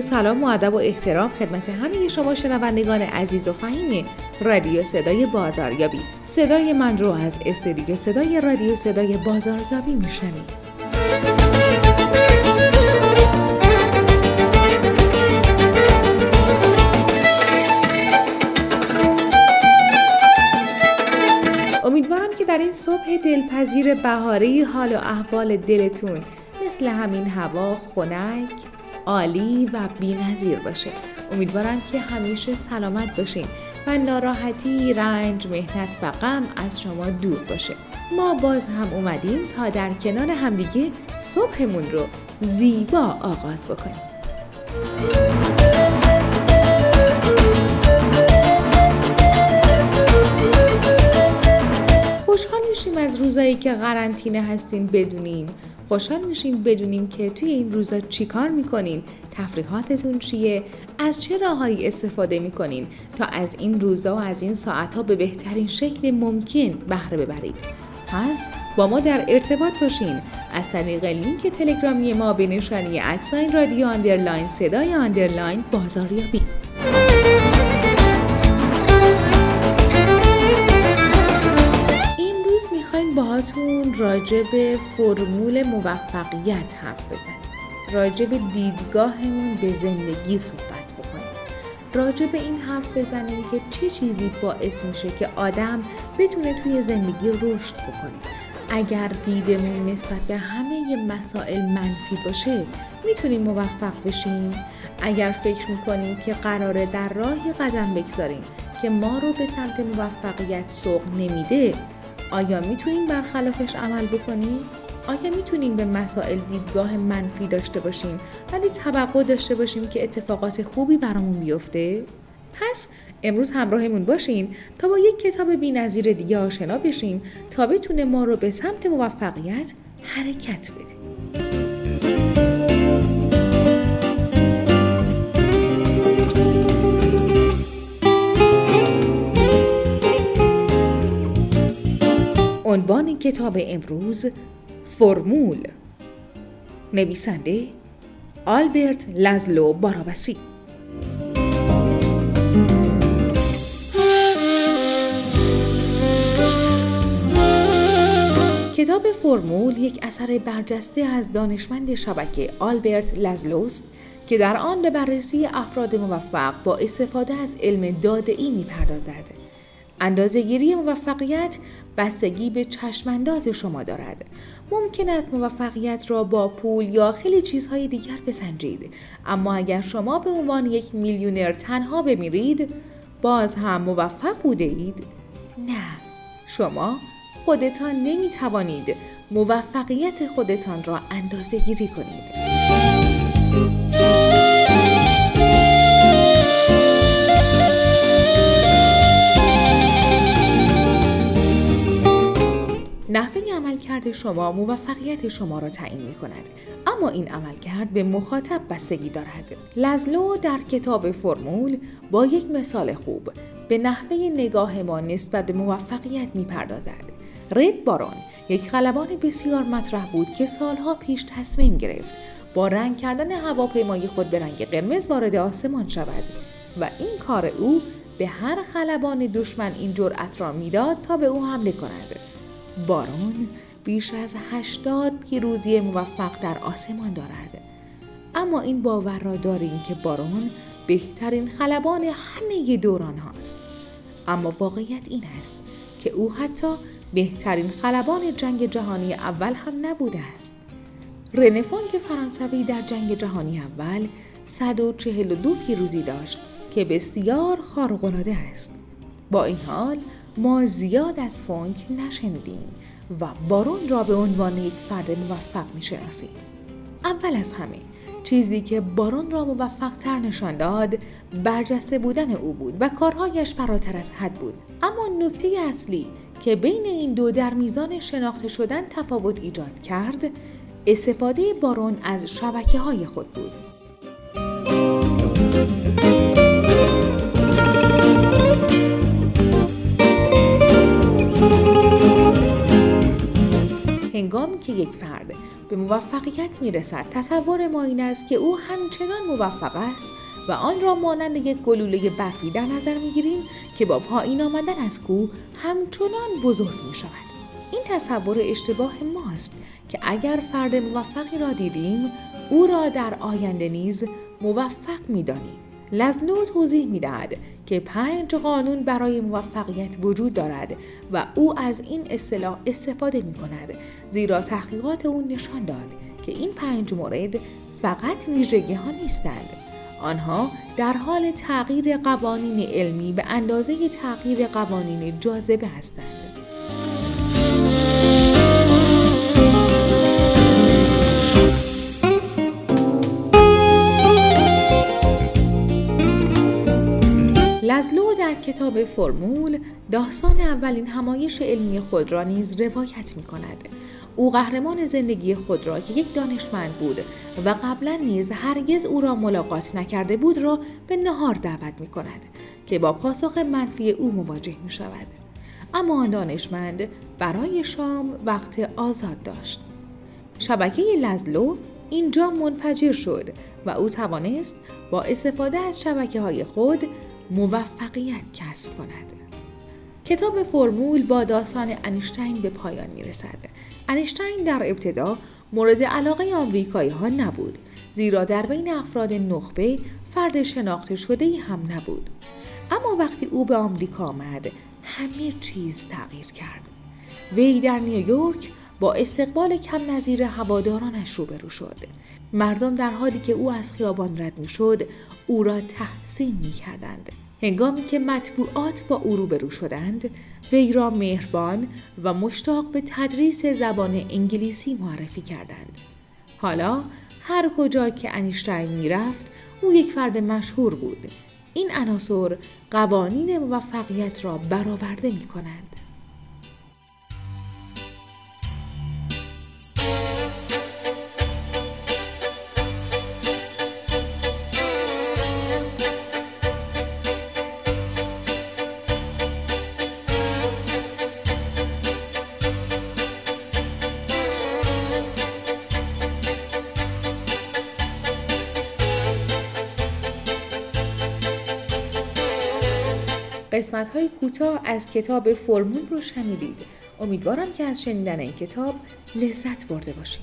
سلام و ادب و احترام خدمت همه شما شنوندگان عزیز و فهیم رادیو صدای بازاریابی. صدای من رو از استودیو صدای رادیو صدای بازاریابی میشنوید. امیدوارم که در این صبح دلپذیر بهاری حال و احوال دلتون مثل همین هوا خنک عالی و بی‌نظیر باشه. امیدوارم که همیشه سلامت باشین و ناراحتی، رنج، مهنت و غم از شما دور باشه. ما باز هم اومدیم تا در کنار همدیگه صبحمون رو زیبا آغاز بکنیم. خوشحال میشیم از روزایی که قرنطینه هستین بدونیم خوشحال میشیم بدونیم که توی این روزا چیکار می‌کنین تفریحاتتون چیه از چه راههایی استفاده می‌کنین تا از این روزا و از این ساعتها به بهترین شکل ممکن بهره ببرید. پس با ما در ارتباط باشین. از طریق لینک تلگرامی ما به نشانی at sign رادیو underline صدای underline بازاریابی. راجع به فرمول موفقیت حرف بزنیم. راجع به دیدگاهمون به زندگی صحبت بکنیم. راجع به این حرف بزنیم که چه چیزی باعث میشه که آدم بتونه توی زندگی رشد بکنه. اگر دیدمون نسبت به همه مسائل منفی باشه می‌تونیم موفق بشیم. اگر فکر می‌کنیم که قراره در راهی قدم بگذاریم که ما رو به سمت موفقیت سوق نمیده آیا می‌تونیم برخلافش عمل بکنیم؟ آیا می‌تونیم به مسائل دیدگاه منفی داشته باشیم ولی توقع داشته باشیم که اتفاقات خوبی برامون بیفته؟ پس امروز همراهمون باشین تا با یک کتاب بی‌نظیر دیگه آشنا بشیم تا بتونه ما رو به سمت موفقیت حرکت بده. عنوان کتاب امروز فرمول نویسنده آلبرت لزلو بارابسی کتاب فرمول یک اثر برجسته از دانشمند شبکه آلبرت لزلوست که در آن به بررسی افراد موفق با استفاده از علم داده ای می‌پردازد. اندازهگیری موفقیت بستگی به چشمانداز شما دارد. ممکن است موفقیت را با پول یا خیلی چیزهای دیگر بسنجید. اما اگر شما به عنوان یک میلیونر تنها بمیرید، باز هم موفق بوده اید؟ نه. شما خودتان نمی توانید موفقیت خودتان را اندازه گیری کنید. عملکرد شما موفقیت شما را تعیین می کند اما این عملکرد به مخاطب بستگی دارد. لزلو در کتاب فرمول با یک مثال خوب به نحوه نگاه ما نسبت به موفقیت می پردازد رید بارون یک خلبان بسیار مطرح بود که سالها پیش تصمیم گرفت با رنگ کردن هواپیمای خود به رنگ قرمز وارد آسمان شود و این کار او به هر خلبان دشمن این جرأت را می‌داد تا به او حمله کند. بارون بیش از 80 پیروزی موفق در آسمان دارد. اما این باور را داریم که بارون بهترین خلبان همه دوران هاست. اما واقعیت این است که او حتی بهترین خلبان جنگ جهانی اول هم نبوده است. رنه که فرانسوی در جنگ جهانی اول 142 پیروزی داشت که بسیار خارق‌العاده است. با این حال ما زیاد از فونک نشنیدیم. و بارون را به عنوان یک فرد موفق می‌شناسیم اول از همه چیزی که بارون را موفق تر نشان داد برجسته بودن او بود و کارهایش فراتر از حد بود. اما نکته اصلی که بین این دو در میزان شناخته شدن تفاوت ایجاد کرد استفاده بارون از شبکه های خود بود. هنگامی که یک فرد به موفقیت می رسد تصور ما این است که او همچنان موفق است و آن را مانند یک گلوله برفی در نظر می گیریم که با پایین آمدن از کوه همچنان بزرگ می شود. این تصور اشتباه ماست که اگر فرد موفقی را دیدیم او را در آینده نیز موفق می دانیم. توضیح می دهد که پنج قانون برای موفقیت وجود دارد و او از این اصطلاح استفاده می کند زیرا تحقیقات او نشان داد که این پنج مورد فقط ویژگی ها نیستند. آنها در حال تغییر قوانین علمی به اندازه تغییر قوانین جاذبه هستند. در کتاب فرمول داستان اولین همایش علمی خود را نیز روایت می کند. او قهرمان زندگی خود را که یک دانشمند بود و قبلا نیز هرگز او را ملاقات نکرده بود را به نهار دعوت می کند که با پاسخ منفی او مواجه می شود. اما آن دانشمند برای شام وقت آزاد داشت. شبکه لزلو اینجا منفجر شد و او توانست با استفاده از شبکه های خود موفقیت کسب کند. کتاب فرمول با داستان انیشتین به پایان می رسد. انیشتین در ابتدا مورد علاقه آمریکایی ها نبود زیرا در بین افراد نخبه فرد شناخته شده هم نبود. اما وقتی او به آمریکا آمد همه چیز تغییر کرد. وی در نیویورک با استقبال کم نظیر هوادارانش روبرو شد. مردم در حالی که او از خیابان رد می شد او را تحسین می کردند. هنگامی که مطبوعات با او روبرو شدند وی را مهربان و مشتاق به تدریس زبان انگلیسی معرفی کردند حالا هر کجا که انیشتین می‌رفت او یک فرد مشهور بود این عناصر قوانین موفقیت را برآورده می کنند. قسمت های کوتاه از کتاب فرمول رو شنیدید. امیدوارم که از شنیدن این کتاب لذت برده باشید.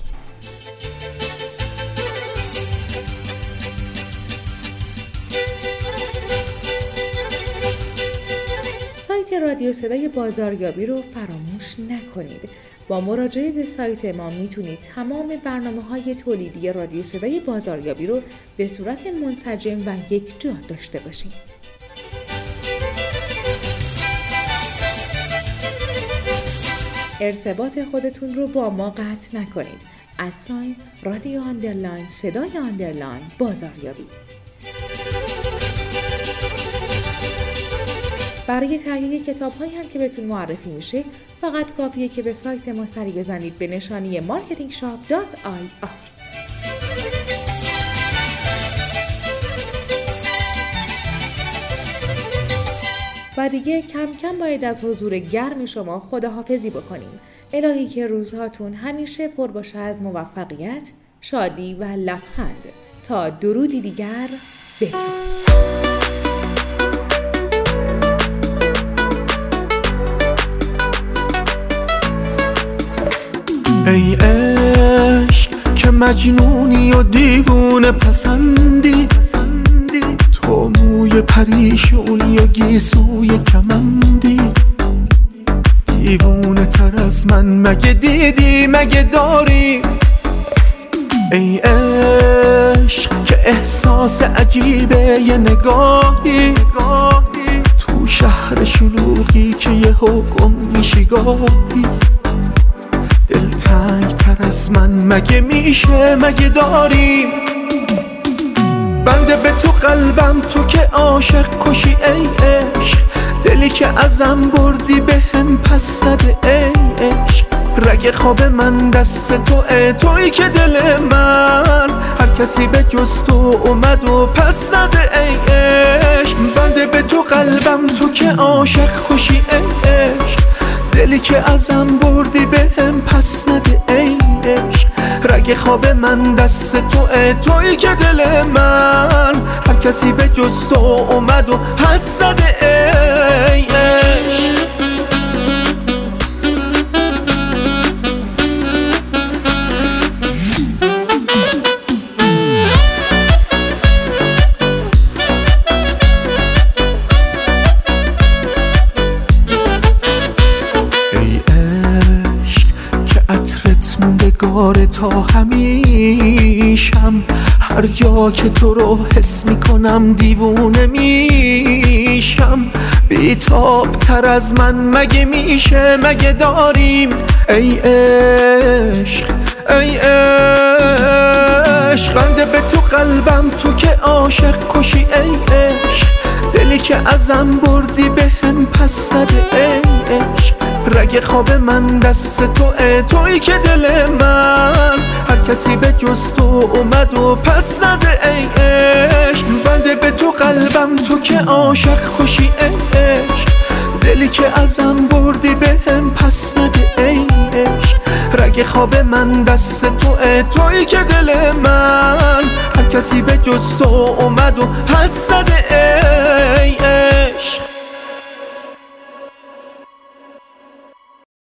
سایت رادیو صدای بازاریابی رو فراموش نکنید. با مراجعه به سایت ما می‌تونید تمام برنامه های تولیدی رادیو صدای بازاریابی رو به صورت منسجم و یک جا داشته باشید. ارتباط خودتون رو با ما قطع نکنید. at sign رادیو underline صدای underline بازاریابی. برای تهیه کتاب هایی هم که بهتون معرفی میشه فقط کافیه که به سایت ما سری بزنید به نشانی marketingshop.ir و دیگه کم کم باید از حضور گرم شما خداحافظی بکنیم. الهی که روزهاتون همیشه پر باشه از موفقیت شادی و لبخند. تا درودی دیگر بدرود ای عشق که مجنونی و دیوونه پسندی. موی پریشونی و گیسوی کمندی. دیوونه تر از من مگه دیدی مگه داری؟ ای عشق که احساس عجیبه یه نگاهی. تو شهر شلوغی که یه حکم میشی گاهی. دلتنگ تر از من مگه میشه مگه داریم بنده به تو قلبم تو که عاشق کشی ای عشق. دلی که ازم بردی به هم پس زده ای عشق. رگ خواب من دست تو ای توی که دل من. هر کسی به جز تو اومد و پس زده ای عشق. بنده به تو قلبم تو که عاشق کشی ای عشق. دلی که ازم بردی به هم پس نده ای عشق. رگ خواب من دست تو توی که دل من. هر کسی به جز تو اومد و زده ای تا همیشم. هر جا که تو رو حس می‌کنم دیوونه میشم. بیتاب تر از من مگه میشه؟ مگه داریم؟ ای عشق ای عشق. بنده به تو قلبم تو که عاشق کشی ای عشق. دلی که ازم بردی به هم پس زده ای عشق. رگ خواب من دست تو توی که دل من. هر کسی به جز تو اومد و پس زده ای عشق. بنده به تو قلبم تو که عاشق کشی ای عشق. دلی که ازم بردی به هم پس نده ای عشق. رگ خواب من دست تو توی که دل من. هر کسی به جز تو اومد و پس زده ای عشق.